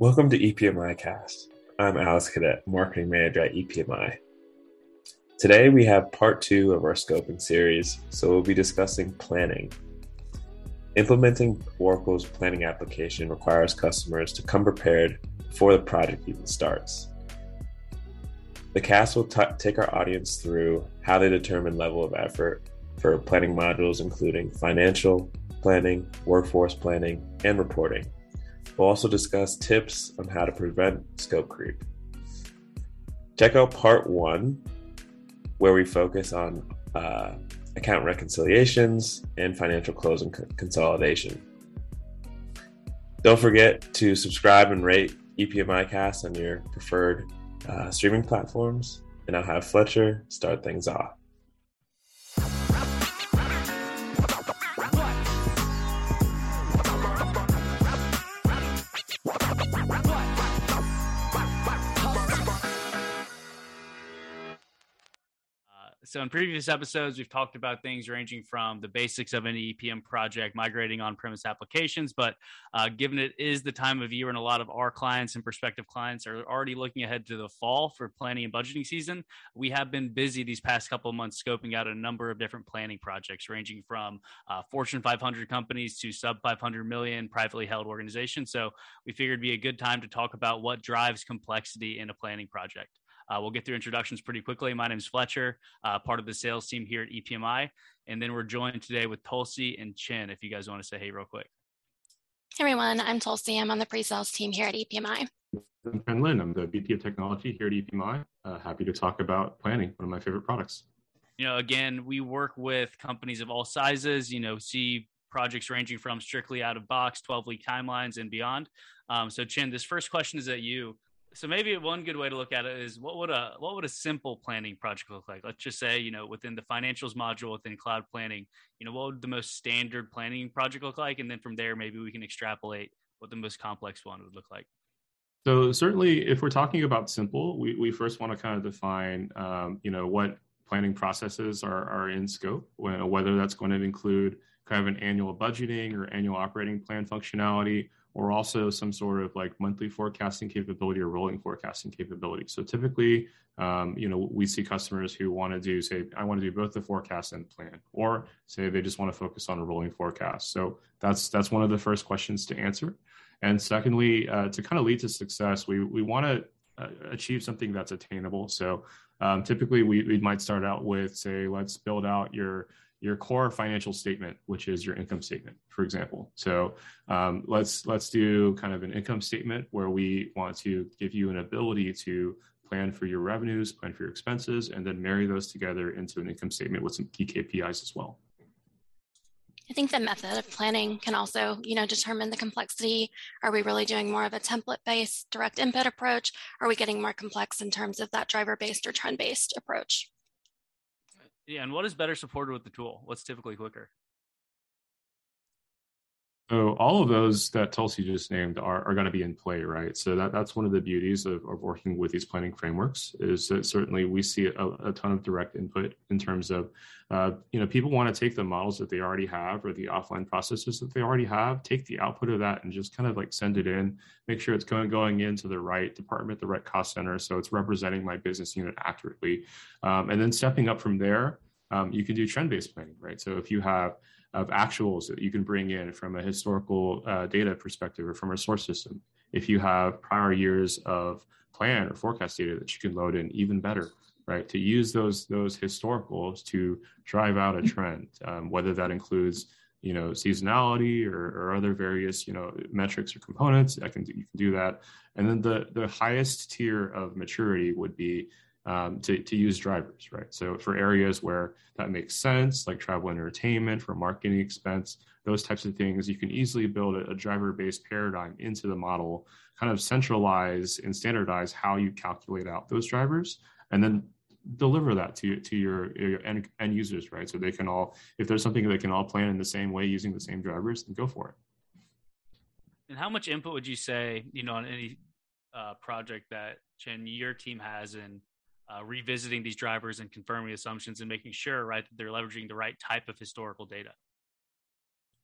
Welcome to EPMI Cast. I'm Alex Cadet, Marketing Manager at EPMI. Today we have part two of our scoping series, so we'll be discussing planning. Implementing Oracle's planning application requires customers to come prepared before the project even starts. The cast will t- take our audience through how they determine level of effort for planning modules including financial planning, workforce planning, and reporting. We'll also discuss tips on how to prevent scope creep. Check out part one, where we focus on uh, account reconciliations and financial co- consolidation. Don't forget to subscribe and rate EPMI Cast on your preferred uh, streaming platforms. And I'll have Fletcher start things off. In previous episodes, we've talked about things ranging from the basics of an EPM project, migrating on premise applications. But uh, given it is the time of year and a lot of our clients and prospective clients are already looking ahead to the fall for planning and budgeting season, we have been busy these past couple of months scoping out a number of different planning projects, ranging from uh, Fortune 500 companies to sub 500 million privately held organizations. So, we figured it'd be a good time to talk about what drives complexity in a planning project. Uh, we'll get through introductions pretty quickly. My name is Fletcher, uh, part of the sales team here at EPMI. And then we're joined today with Tulsi and Chin, if you guys want to say hey real quick. Hey everyone, I'm Tulsi. I'm on the pre-sales team here at EPMI. I'm Ken Lin. I'm the VP of Technology here at EPMI. Uh, happy to talk about planning, one of my favorite products. You know, again, we work with companies of all sizes, you know, see projects ranging from strictly out of box 12 week timelines and beyond. Um, so Chin, this first question is at you so maybe one good way to look at it is what would a what would a simple planning project look like? Let's just say you know within the financials module within cloud planning you know what would the most standard planning project look like? And then from there maybe we can extrapolate what the most complex one would look like. So certainly if we're talking about simple we, we first want to kind of define um, you know what planning processes are, are in scope whether that's going to include kind of an annual budgeting or annual operating plan functionality or also some sort of like monthly forecasting capability or rolling forecasting capability. So typically, um, you know, we see customers who want to do, say, I want to do both the forecast and plan, or say they just want to focus on a rolling forecast. So that's that's one of the first questions to answer. And secondly, uh, to kind of lead to success, we we want to uh, achieve something that's attainable. So um, typically, we, we might start out with, say, let's build out your your core financial statement, which is your income statement, for example. So um, let's let's do kind of an income statement where we want to give you an ability to plan for your revenues, plan for your expenses, and then marry those together into an income statement with some key KPIs as well. I think the method of planning can also, you know, determine the complexity. Are we really doing more of a template-based direct input approach? Are we getting more complex in terms of that driver-based or trend-based approach? Yeah, and what is better supported with the tool? What's typically quicker? So all of those that Tulsi just named are, are going to be in play, right? So that, that's one of the beauties of, of working with these planning frameworks is that certainly we see a, a ton of direct input in terms of, uh, you know, people want to take the models that they already have or the offline processes that they already have, take the output of that and just kind of like send it in, make sure it's going, going into the right department, the right cost center. So it's representing my business unit accurately. Um, and then stepping up from there, um, you can do trend-based planning, right? So if you have of actuals that you can bring in from a historical uh, data perspective or from a source system. If you have prior years of plan or forecast data that you can load in, even better, right? To use those those historicals to drive out a trend, um, whether that includes you know seasonality or, or other various you know metrics or components. I can you can do that, and then the the highest tier of maturity would be um, to, to use drivers, right? So for areas where that makes sense, like travel and entertainment, for marketing expense, those types of things, you can easily build a, a driver-based paradigm into the model, kind of centralize and standardize how you calculate out those drivers, and then deliver that to to your, your end, end users, right? So they can all, if there's something they can all plan in the same way using the same drivers, then go for it. And how much input would you say, you know, on any uh, project that Chen your team has in uh, revisiting these drivers and confirming assumptions and making sure right that they're leveraging the right type of historical data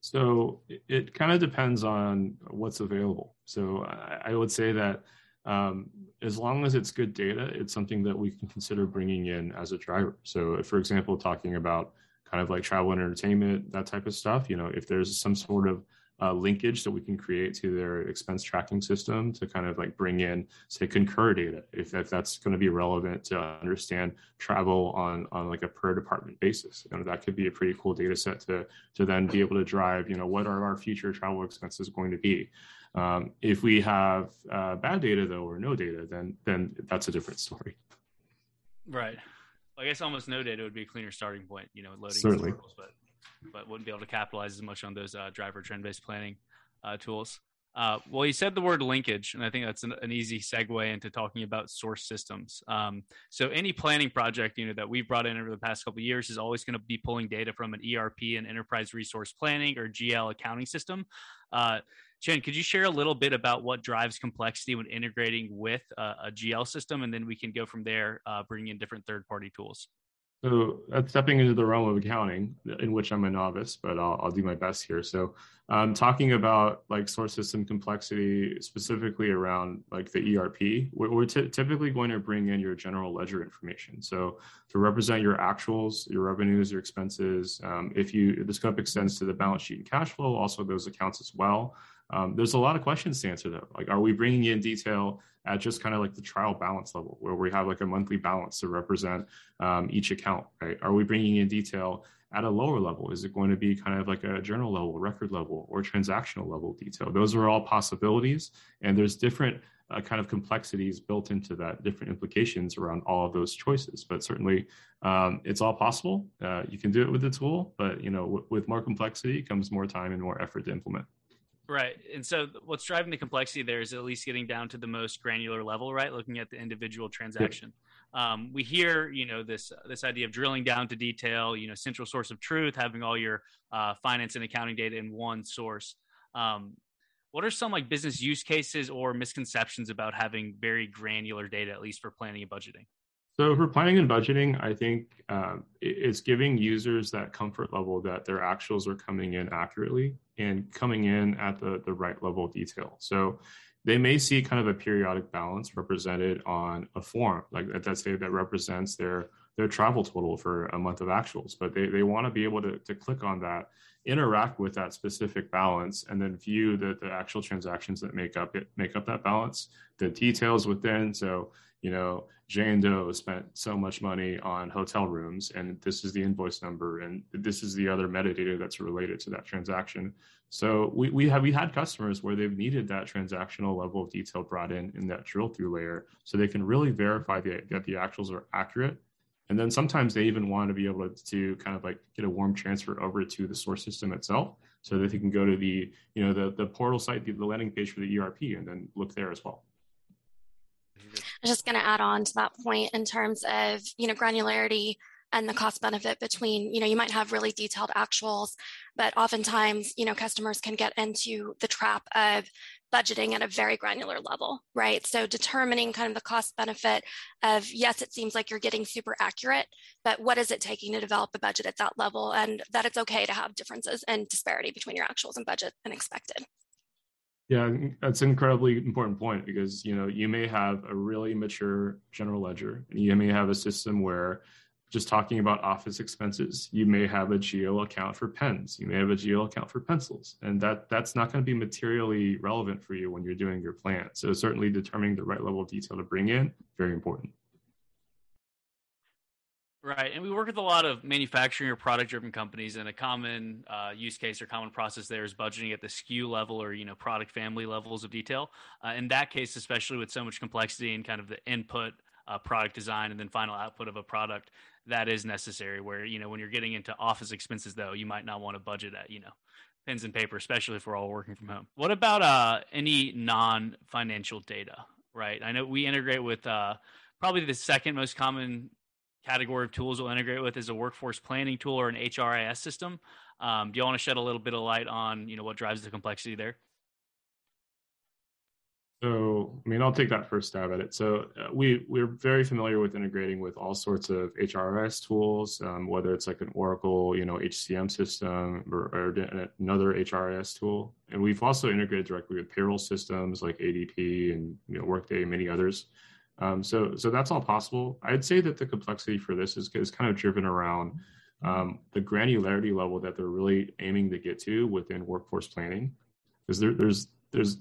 So it, it kind of depends on what's available. So I, I would say that um, as long as it's good data, it's something that we can consider bringing in as a driver. So, for example, talking about kind of like travel and entertainment, that type of stuff, you know, if there's some sort of uh, linkage that we can create to their expense tracking system to kind of like bring in, say, Concur data, if, if that's going to be relevant to understand travel on on like a per department basis. You know, that could be a pretty cool data set to to then be able to drive, you know, what are our future travel expenses going to be. Um, if we have uh, bad data though, or no data, then then that's a different story. Right. I guess almost no data would be a cleaner starting point. You know, loading certainly, but but wouldn't be able to capitalize as much on those uh, driver trend based planning uh, tools. Uh, well, you said the word linkage, and I think that's an, an easy segue into talking about source systems. Um, so, any planning project you know that we've brought in over the past couple years is always going to be pulling data from an ERP, an enterprise resource planning, or GL accounting system. Uh, Chen, could you share a little bit about what drives complexity when integrating with a, a GL system, and then we can go from there, uh, bringing in different third-party tools. So that's stepping into the realm of accounting, in which I'm a novice, but I'll, I'll do my best here. So, um, talking about like source system complexity, specifically around like the ERP, we're, we're t- typically going to bring in your general ledger information. So, to represent your actuals, your revenues, your expenses, um, if you the scope extends to the balance sheet and cash flow, also those accounts as well. Um, there's a lot of questions to answer though. Like, are we bringing in detail at just kind of like the trial balance level where we have like a monthly balance to represent um, each account, right? Are we bringing in detail at a lower level? Is it going to be kind of like a journal level, record level, or transactional level detail? Those are all possibilities. And there's different uh, kind of complexities built into that, different implications around all of those choices. But certainly, um, it's all possible. Uh, you can do it with the tool, but you know, w- with more complexity comes more time and more effort to implement. Right. And so what's driving the complexity there is at least getting down to the most granular level, right? Looking at the individual transaction. Um, we hear, you know, this this idea of drilling down to detail, you know, central source of truth, having all your uh, finance and accounting data in one source. Um, what are some like business use cases or misconceptions about having very granular data, at least for planning and budgeting? So for planning and budgeting, I think um, it's giving users that comfort level that their actuals are coming in accurately and coming in at the, the right level of detail. So they may see kind of a periodic balance represented on a form, like let's say that represents their their travel total for a month of actuals, but they, they want to be able to, to click on that, interact with that specific balance, and then view the, the actual transactions that make up it make up that balance, the details within. So you know, Jane Doe spent so much money on hotel rooms, and this is the invoice number, and this is the other metadata that's related to that transaction. So we, we have we had customers where they've needed that transactional level of detail brought in in that drill through layer, so they can really verify the, that the actuals are accurate. And then sometimes they even want to be able to, to kind of like get a warm transfer over to the source system itself, so that they can go to the you know the the portal site, the, the landing page for the ERP, and then look there as well. Was just going to add on to that point in terms of, you know, granularity and the cost benefit between, you know, you might have really detailed actuals, but oftentimes, you know, customers can get into the trap of budgeting at a very granular level, right? So determining kind of the cost benefit of, yes, it seems like you're getting super accurate, but what is it taking to develop a budget at that level? And that it's okay to have differences and disparity between your actuals and budget and expected. Yeah, that's an incredibly important point because you know you may have a really mature general ledger, and you may have a system where just talking about office expenses, you may have a GL account for pens, you may have a GL account for pencils, and that that's not going to be materially relevant for you when you're doing your plan. So certainly determining the right level of detail to bring in very important. Right. And we work with a lot of manufacturing or product driven companies and a common uh, use case or common process there is budgeting at the SKU level or, you know, product family levels of detail. Uh, in that case, especially with so much complexity and kind of the input uh, product design and then final output of a product, that is necessary where, you know, when you're getting into office expenses though, you might not want to budget at, you know, pens and paper, especially if we're all working from home. What about uh, any non financial data, right? I know we integrate with uh, probably the second most common category of tools we'll integrate with is a workforce planning tool or an HRIS system. Um, do you want to shed a little bit of light on you know what drives the complexity there? So, I mean, I'll take that first stab at it. So, uh, we we're very familiar with integrating with all sorts of HRIS tools, um, whether it's like an Oracle, you know, HCM system or, or, another HRIS tool, and we've also integrated directly with payroll systems like ADP and you know, Workday, and many others. Um, so, so that's all possible. I'd say that the complexity for this is, is kind of driven around um, the granularity level that they're really aiming to get to within workforce planning. Because there, there's there's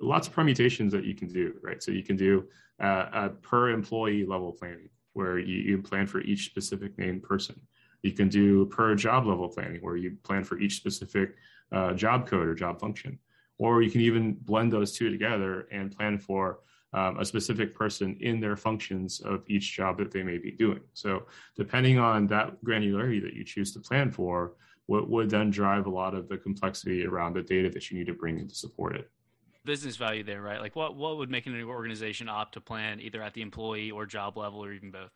lots of permutations that you can do, right? So you can do uh, a per employee level planning where you, you plan for each specific named person. You can do per job level planning where you plan for each specific uh, job code or job function. Or you can even blend those two together and plan for um, a specific person in their functions of each job that they may be doing. So, depending on that granularity that you choose to plan for, what would then drive a lot of the complexity around the data that you need to bring in to support it. Business value there, right? Like, what what would make an organization opt to plan either at the employee or job level, or even both?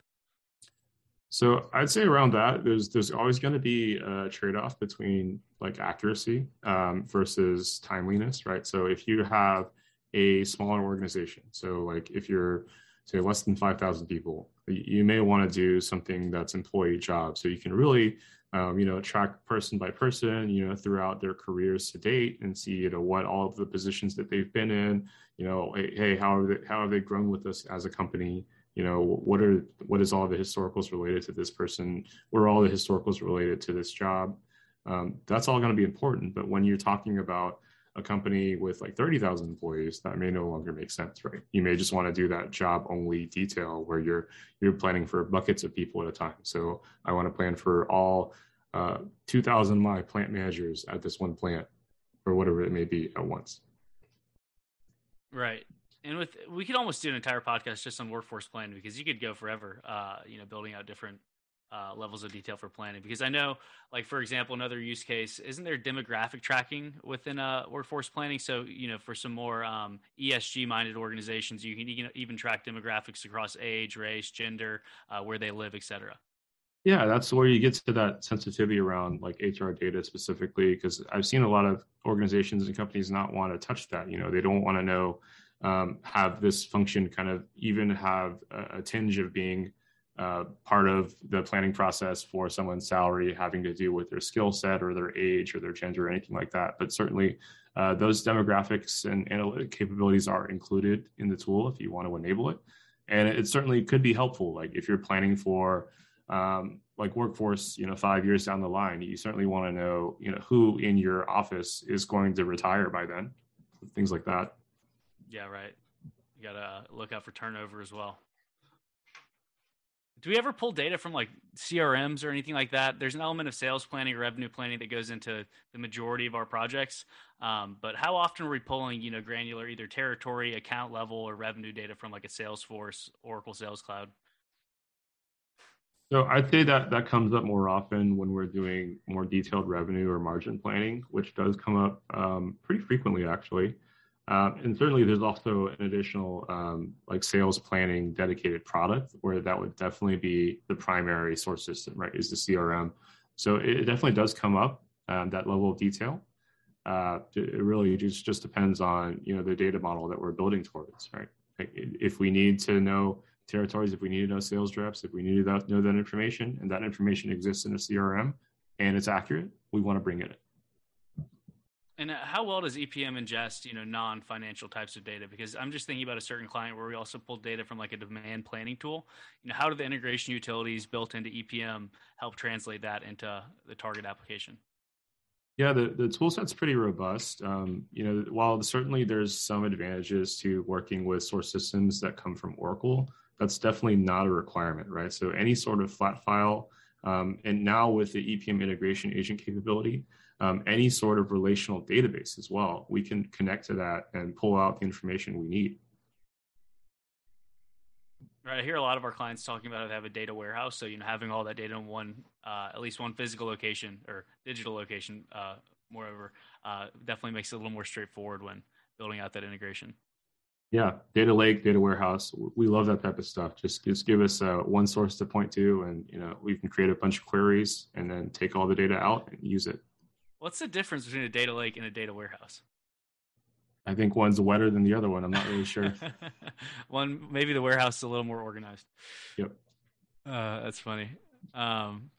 So I'd say around that, there's there's always going to be a trade-off between like accuracy um, versus timeliness, right? So if you have a smaller organization. So, like if you're say less than 5,000 people, you may want to do something that's employee job. So you can really, um, you know, track person by person, you know, throughout their careers to date and see, you know, what all of the positions that they've been in, you know, hey, how have they, how have they grown with us as a company? You know, what are what is all the historicals related to this person? What are all the historicals related to this job? Um, that's all going to be important. But when you're talking about a company with like 30,000 employees, that may no longer make sense, right? You may just want to do that job only detail where you're you're planning for buckets of people at a time. So I want to plan for all uh, 2,000 my plant managers at this one plant or whatever it may be at once. Right. And with we could almost do an entire podcast just on workforce planning because you could go forever, uh, you know, building out different uh, levels of detail for planning because I know, like for example, another use case isn't there demographic tracking within uh, workforce planning? So you know, for some more um, ESG minded organizations, you can, you even track demographics across age, race, gender, uh, where they live, etc. Yeah, that's where you get to that sensitivity around like HR data specifically, because I've seen a lot of organizations and companies not want to touch that. You know, they don't want to know um, have this function kind of even have a, a tinge of being uh, part of the planning process for someone's salary having to do with their skill set or their age or their gender or anything like that. But certainly, uh, those demographics and analytic capabilities are included in the tool if you want to enable it. And it certainly could be helpful. Like if you're planning for um, like workforce, you know, five years down the line, you certainly want to know, you know, who in your office is going to retire by then, things like that. Yeah, right. You got to look out for turnover as well do we ever pull data from like CRMs or anything like that? There's an element of sales planning revenue planning that goes into the majority of our projects. Um, but how often are we pulling, you know, granular either territory, account level, or revenue data from like a Salesforce, Oracle Sales Cloud? So I'd say that that comes up more often when we're doing more detailed revenue or margin planning, which does come up um, pretty frequently actually. Uh, and certainly there's also an additional um, like sales planning dedicated product where that would definitely be the primary source system, right? Is the CRM. So it, definitely does come up um, that level of detail. Uh, it really just just depends on you know the data model that we're building towards, right? If we need to know territories, if we need to know sales reps, if we need to know that information, and that information exists in a CRM and it's accurate, we want to bring it in. And uh, how well does EPM ingest, you know, non-financial types of data? Because I'm just thinking about a certain client where we also pulled data from like a demand planning tool. You know, how do the integration utilities built into EPM help translate that into the target application? Yeah, the, the tool set's pretty robust. Um, you know, while certainly there's some advantages to working with source systems that come from Oracle, that's definitely not a requirement, right? So any sort of flat file, um, and now with the EPM integration agent capability, um, any sort of relational database as well. We can connect to that and pull out the information we need. Right. I hear a lot of our clients talking about how they have a data warehouse. So, you know, having all that data in one, uh, at least one physical location or digital location, uh, moreover, uh, definitely makes it a little more straightforward when building out that integration. Yeah, data lake, data warehouse. We love that type of stuff. Just just give us uh, one source to point to, and you know we can create a bunch of queries and then take all the data out and use it. What's the difference between a data lake and a data warehouse? I think one's wetter than the other one. I'm not really sure. one maybe the warehouse is a little more organized. Yep. Uh, that's funny. Um,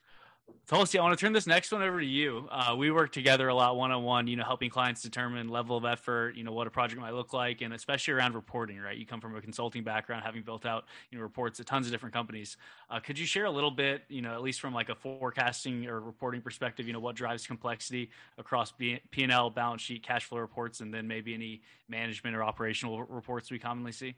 Tulsi, I want to turn this next one over to you. Uh, we work together a lot one on one, you know, helping clients determine level of effort, you know, what a project might look like, and especially around reporting, right? You come from a consulting background, having built out, you know, reports at tons of different companies. Uh, could you share a little bit, you know, at least from like a forecasting or reporting perspective, you know, what drives complexity across P&L, balance sheet, cash flow reports, and then maybe any management or operational reports we commonly see?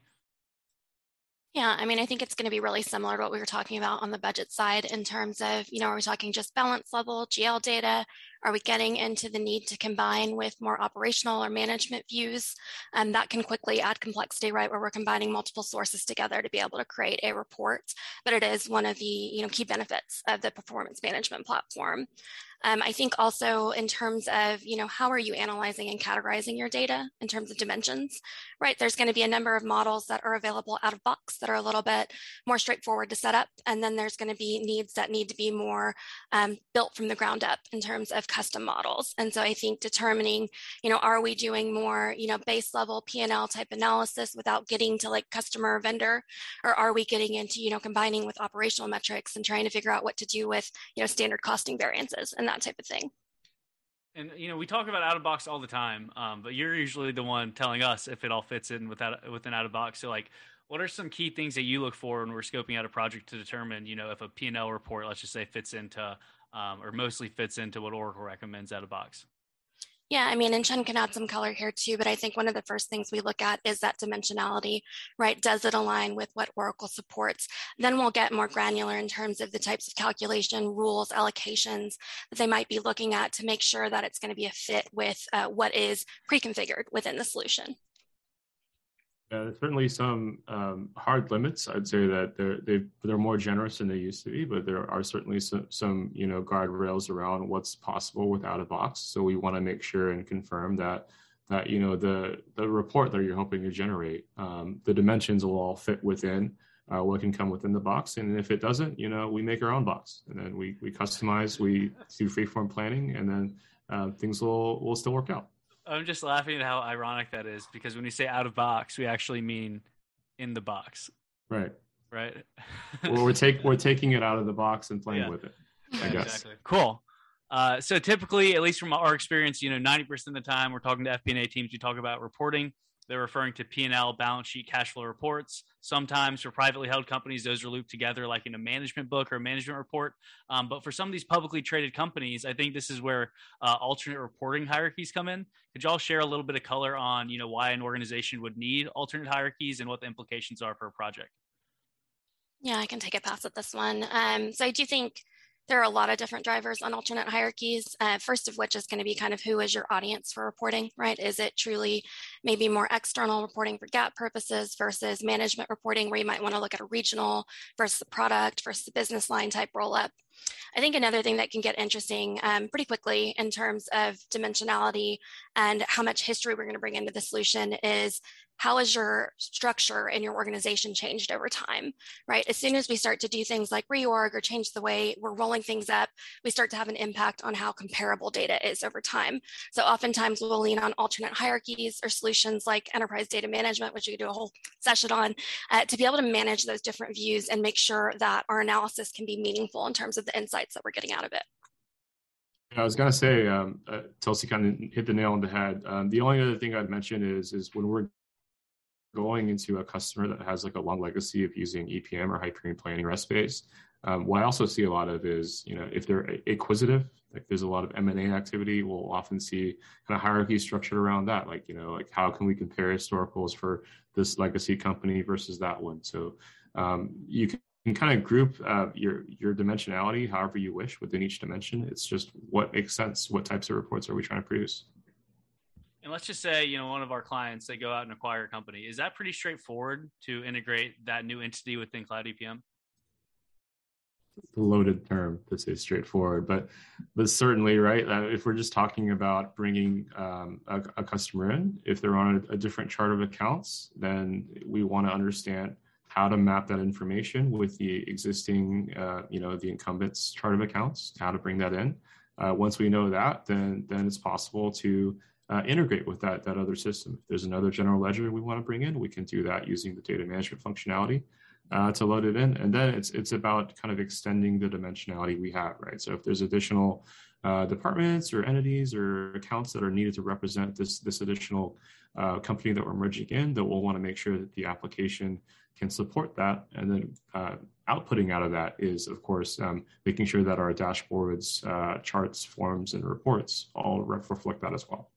Yeah, I mean, I think it's going to be really similar to what we were talking about on the budget side in terms of, you know, are we talking just balance level, GL data? Are we getting into the need to combine with more operational or management views? And that can quickly add complexity, right? Where we're combining multiple sources together to be able to create a report. But it is one of the, you know, key benefits of the performance management platform. Um, I think also in terms of, you know, how are you analyzing and categorizing your data in terms of dimensions, right? There's going to be a number of models that are available out of box that are a little bit more straightforward to set up. And then there's going to be needs that need to be more um, built from the ground up in terms of custom models. And so I think determining, you know, are we doing more, you know, base level P&L type analysis without getting to like customer vendor, or are we getting into, you know, combining with operational metrics and trying to figure out what to do with, you know, standard costing variances? And that type of thing. And you know, we talk about out of box all the time, um, but you're usually the one telling us if it all fits in with that with an out of box. So, like, what are some key things that you look for when we're scoping out a project to determine, you know, if a P&L report, let's just say, fits into um, or mostly fits into what Oracle recommends out of box? Yeah, I mean, and Chen can add some color here too, but I think one of the first things we look at is that dimensionality, right? Does it align with what Oracle supports? Then we'll get more granular in terms of the types of calculation, rules, allocations that they might be looking at to make sure that it's going to be a fit with uh, what is pre-configured within the solution. Uh, certainly some um, hard limits. I'd say that they're they they're more generous than they used to be, but there are certainly some, some you know guardrails around what's possible without a box. So we want to make sure and confirm that that you know the the report that you're hoping to generate, um, the dimensions will all fit within uh, what can come within the box, and if it doesn't, you know we make our own box, and then we we customize, we do freeform planning, and then uh, things will will still work out. I'm just laughing at how ironic that is because when we say out of box, we actually mean in the box. Right. Right. well, we're take we're taking it out of the box and playing yeah. with it. I guess. Exactly. Cool. Uh, so typically, at least from our experience, you know, 90% of the time we're talking to FP&A teams, we talk about reporting. They're referring to P&L, balance sheet, cash flow reports. Sometimes for privately held companies, those are looped together like in a management book or a management report. Um, but for some of these publicly traded companies, I think this is where uh, alternate reporting hierarchies come in. Could y'all share a little bit of color on, you know, why an organization would need alternate hierarchies and what the implications are for a project? Yeah, I can take a pass at this one. Um, so I do think there are a lot of different drivers on alternate hierarchies. Uh, first of which is going to be kind of who is your audience for reporting, right? Is it truly maybe more external reporting for GAAP purposes versus management reporting where you might want to look at a regional versus the product versus the business line type roll up? I think another thing that can get interesting um, pretty quickly in terms of dimensionality and how much history we're going to bring into the solution is how has your structure and your organization changed over time, right? As soon as we start to do things like reorg or change the way we're rolling things up, we start to have an impact on how comparable data is over time. So oftentimes we'll lean on alternate hierarchies or solutions like enterprise data management, which we could do a whole session on, uh, to be able to manage those different views and make sure that our analysis can be meaningful in terms of the insights that we're getting out of it. I was gonna say, um, uh, Tulsi kind of hit the nail on the head. Um, the only other thing I'd mention is is when we're going into a customer that has like a long legacy of using EPM or Hyperion Planning REST base, um, what I also see a lot of is, you know, if they're acquisitive, like there's a lot of M&A activity, we'll often see kind of hierarchy structured around that. Like, you know, like how can we compare historicals for this legacy company versus that one? So um, you can kind of group uh, your your dimensionality however you wish within each dimension. It's just what makes sense. What types of reports are we trying to produce? And let's just say, you know, one of our clients, they go out and acquire a company. Is that pretty straightforward to integrate that new entity within Cloud EPM? The loaded term to say straightforward, but but certainly, right? Uh, if we're just talking about bringing um, a, a, customer in, if they're on a, a different chart of accounts, then we want to understand how to map that information with the existing, uh, you know, the incumbent's chart of accounts, how to bring that in. Uh, once we know that, then then it's possible to uh, integrate with that that other system. If there's another general ledger we want to bring in, we can do that using the data management functionality uh, to load it in. And then it's it's about kind of extending the dimensionality we have, right? So if there's additional uh, departments or entities or accounts that are needed to represent this this additional uh, company that we're merging in, that we'll want to make sure that the application can support that. And then uh, outputting out of that is, of course, um, making sure that our dashboards, uh, charts, forms, and reports all reflect that as well.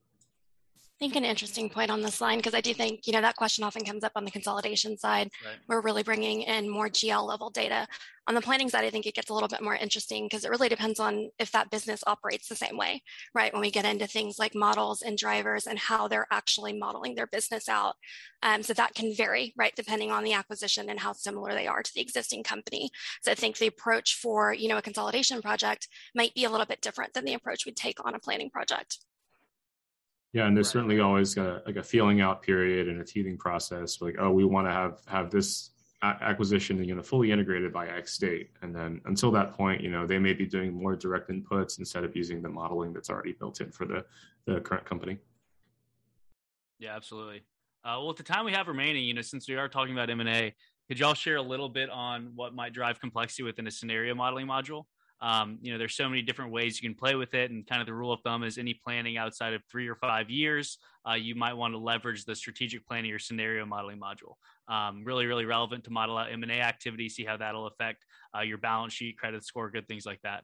I think an interesting point on this line, because I do think, you know, that question often comes up on the consolidation side. Right. We're really bringing in more GL level data. On the planning side, I think it gets a little bit more interesting because it really depends on if that business operates the same way, right? When we get into things like models and drivers and how they're actually modeling their business out. Um, so that can vary, right, depending on the acquisition and how similar they are to the existing company. So I think the approach for, you know, a consolidation project might be a little bit different than the approach we'd take on a planning project. Yeah, and there's right. certainly always a, like a feeling out period and a teething process. Like, oh, we want to have have this acquisition, you know, fully integrated by X date, and then until that point, you know, they may be doing more direct inputs instead of using the modeling that's already built in for the the current company. Yeah, absolutely. Uh, well, at the time we have remaining, you know, since we are talking about M and A, could y'all share a little bit on what might drive complexity within a scenario modeling module? Um, you know, there's so many different ways you can play with it, and kind of the rule of thumb is any planning outside of three or five years, uh, you might want to leverage the strategic planning or scenario modeling module. Um, really, really relevant to model out M&A activity, see how that'll affect uh, your balance sheet, credit score, good things like that.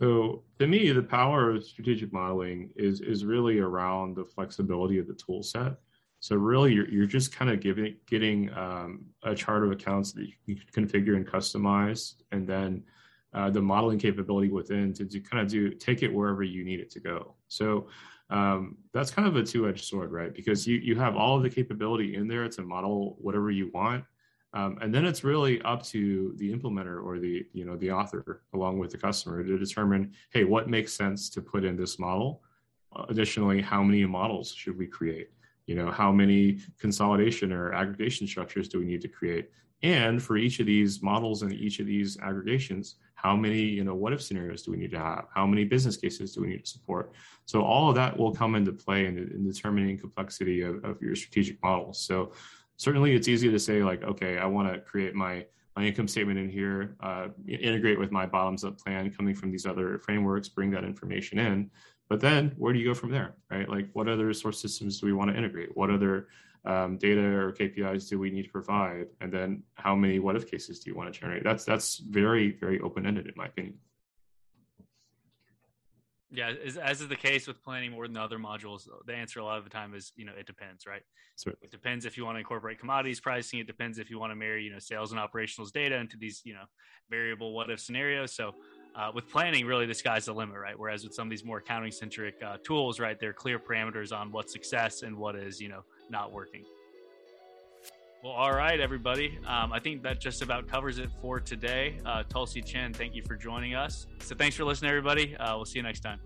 So to me, the power of strategic modeling is is really around the flexibility of the tool set. So really, you're, you're just kind of giving getting um, a chart of accounts that you can configure and customize, and then uh, the modeling capability within to, to kind of do take it wherever you need it to go. So um, that's kind of a two-edged sword, right? Because you you have all of the capability in there to model whatever you want, um, and then it's really up to the implementer or the you know the author along with the customer to determine, hey, what makes sense to put in this model. Additionally, how many models should we create? You know, how many consolidation or aggregation structures do we need to create? And for each of these models and each of these aggregations, how many you know what if scenarios do we need to have? How many business cases do we need to support? So all of that will come into play in, in determining complexity of, of your strategic models so certainly it's easy to say like okay i want to create my my income statement in here uh, integrate with my bottoms up plan coming from these other frameworks bring that information in but then where do you go from there right like what other source systems do we want to integrate what other um, data or KPIs do we need to provide, and then how many what if cases do you want to generate? That's that's very very open ended in my opinion. Yeah, as, as, is the case with planning more than the other modules, the answer a lot of the time is you know it depends, right? It depends if you want to incorporate commodities pricing. It depends if you want to marry you know sales and operationals data into these you know variable what if scenarios. So uh, with planning, really the sky's the limit, right? Whereas with some of these more accounting centric uh, tools, right, there are clear parameters on what success and what is you know not working. Well, all right, everybody. Um, I think that just about covers it for today. Uh, Tulsi Chen, thank you for joining us. So thanks for listening, everybody. Uh, we'll see you next time.